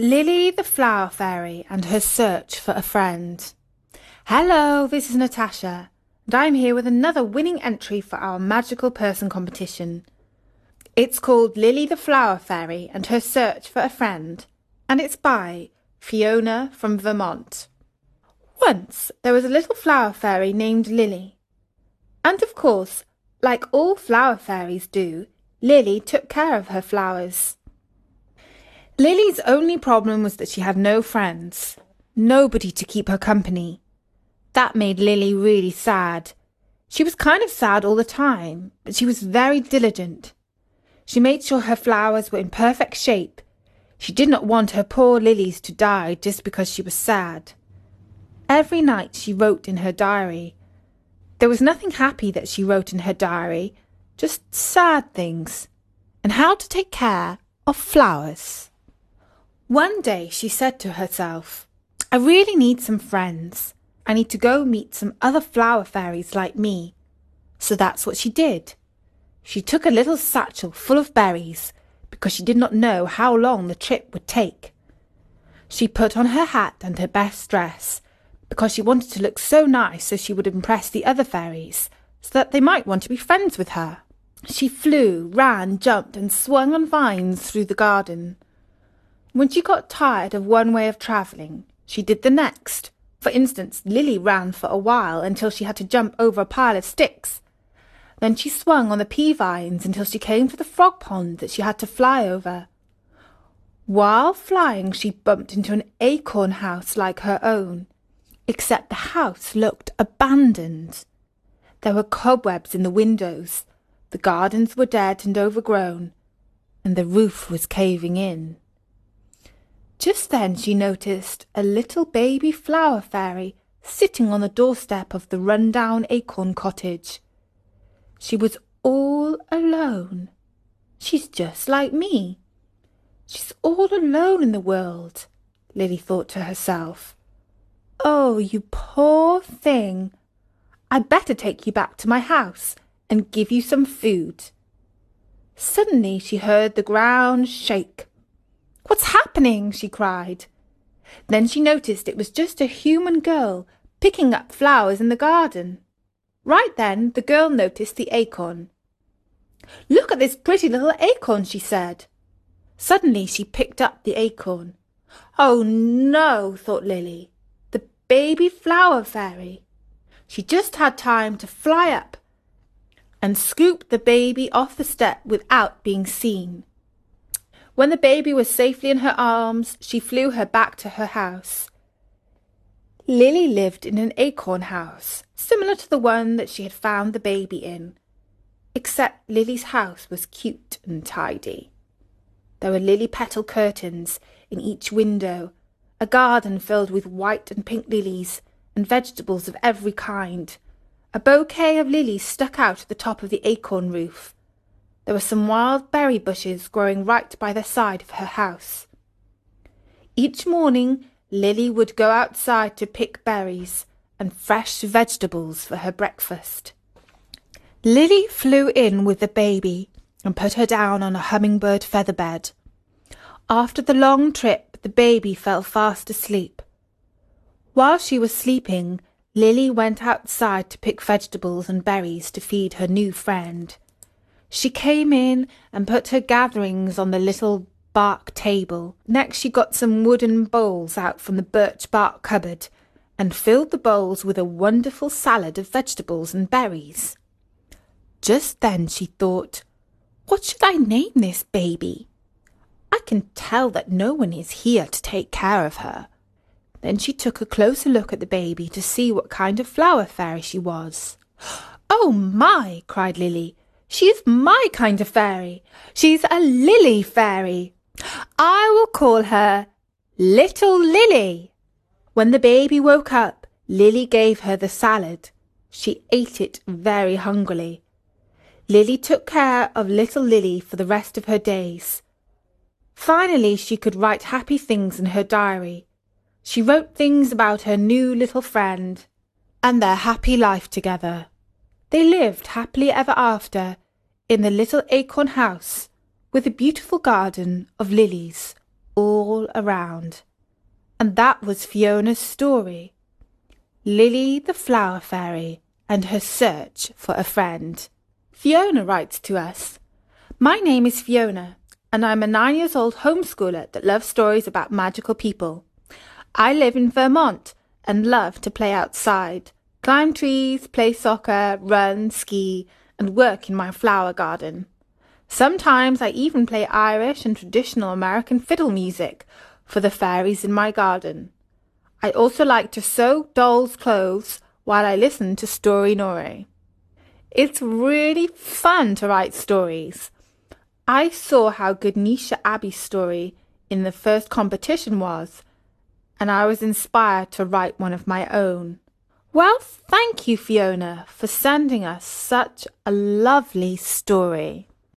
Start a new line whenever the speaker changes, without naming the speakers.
Lily the Flower Fairy and Her Search for a Friend. Hello, this is Natasha, and I'm here with another winning entry for our Magical Person competition. It's called Lily the Flower Fairy and Her Search for a Friend, and it's by Fiona from Vermont. Once there was a little flower fairy named Lily. And of course, like all flower fairies do, Lily took care of her flowers. Lily's only problem was that she had no friends, nobody to keep her company. That made Lily really sad. She was kind of sad all the time, but she was very diligent. She made sure her flowers were in perfect shape. She did not want her poor lilies to die just because she was sad. Every night she wrote in her diary. There was nothing happy that she wrote in her diary, just sad things, and how to take care of flowers. One day she said to herself, I really need some friends. I need to go meet some other flower fairies like me. So that's what she did. She took a little satchel full of berries because she did not know how long the trip would take. She put on her hat and her best dress because she wanted to look so nice so she would impress the other fairies so that they might want to be friends with her. She flew, ran, jumped, and swung on vines through the garden. When she got tired of one way of travelling, she did the next. For instance, Lily ran for a while until she had to jump over a pile of sticks. Then she swung on the pea vines until she came to the frog pond that she had to fly over. While flying, she bumped into an acorn house like her own, except the house looked abandoned. There were cobwebs in the windows, the gardens were dead and overgrown, and the roof was caving in. Just then she noticed a little baby flower fairy sitting on the doorstep of the run-down acorn cottage. She was all alone. She's just like me. She's all alone in the world, Lily thought to herself. Oh, you poor thing. I'd better take you back to my house and give you some food. Suddenly she heard the ground shake What's happening? she cried. Then she noticed it was just a human girl picking up flowers in the garden. Right then the girl noticed the acorn. Look at this pretty little acorn, she said. Suddenly she picked up the acorn. Oh no, thought Lily, the baby flower fairy. She just had time to fly up and scoop the baby off the step without being seen. When the baby was safely in her arms, she flew her back to her house. Lily lived in an acorn house, similar to the one that she had found the baby in, except Lily's house was cute and tidy. There were lily petal curtains in each window, a garden filled with white and pink lilies, and vegetables of every kind. A bouquet of lilies stuck out at the top of the acorn roof, there were some wild berry bushes growing right by the side of her house. Each morning Lily would go outside to pick berries and fresh vegetables for her breakfast. Lily flew in with the baby and put her down on a hummingbird feather bed. After the long trip, the baby fell fast asleep. While she was sleeping, Lily went outside to pick vegetables and berries to feed her new friend. She came in and put her gatherings on the little bark table. Next, she got some wooden bowls out from the birch bark cupboard and filled the bowls with a wonderful salad of vegetables and berries. Just then she thought, What should I name this baby? I can tell that no one is here to take care of her. Then she took a closer look at the baby to see what kind of flower fairy she was. Oh my! cried Lily. She's my kind of fairy. She's a lily fairy. I will call her Little Lily. When the baby woke up, Lily gave her the salad. She ate it very hungrily. Lily took care of little Lily for the rest of her days. Finally, she could write happy things in her diary. She wrote things about her new little friend and their happy life together. They lived happily ever after in the little acorn house with a beautiful garden of lilies all around. And that was Fiona's story. Lily the Flower Fairy and her search for a friend. Fiona writes to us My name is Fiona, and I'm a nine years old homeschooler that loves stories about magical people. I live in Vermont and love to play outside, climb trees, play soccer, run, ski, and work in my flower garden. Sometimes I even play Irish and traditional American fiddle music for the fairies in my garden. I also like to sew dolls' clothes while I listen to Storynory. It's really fun to write stories. I saw how good Nisha Abbey's story in the first competition was, and I was inspired to write one of my own. Well, thank you, Fiona, for sending us such a lovely story.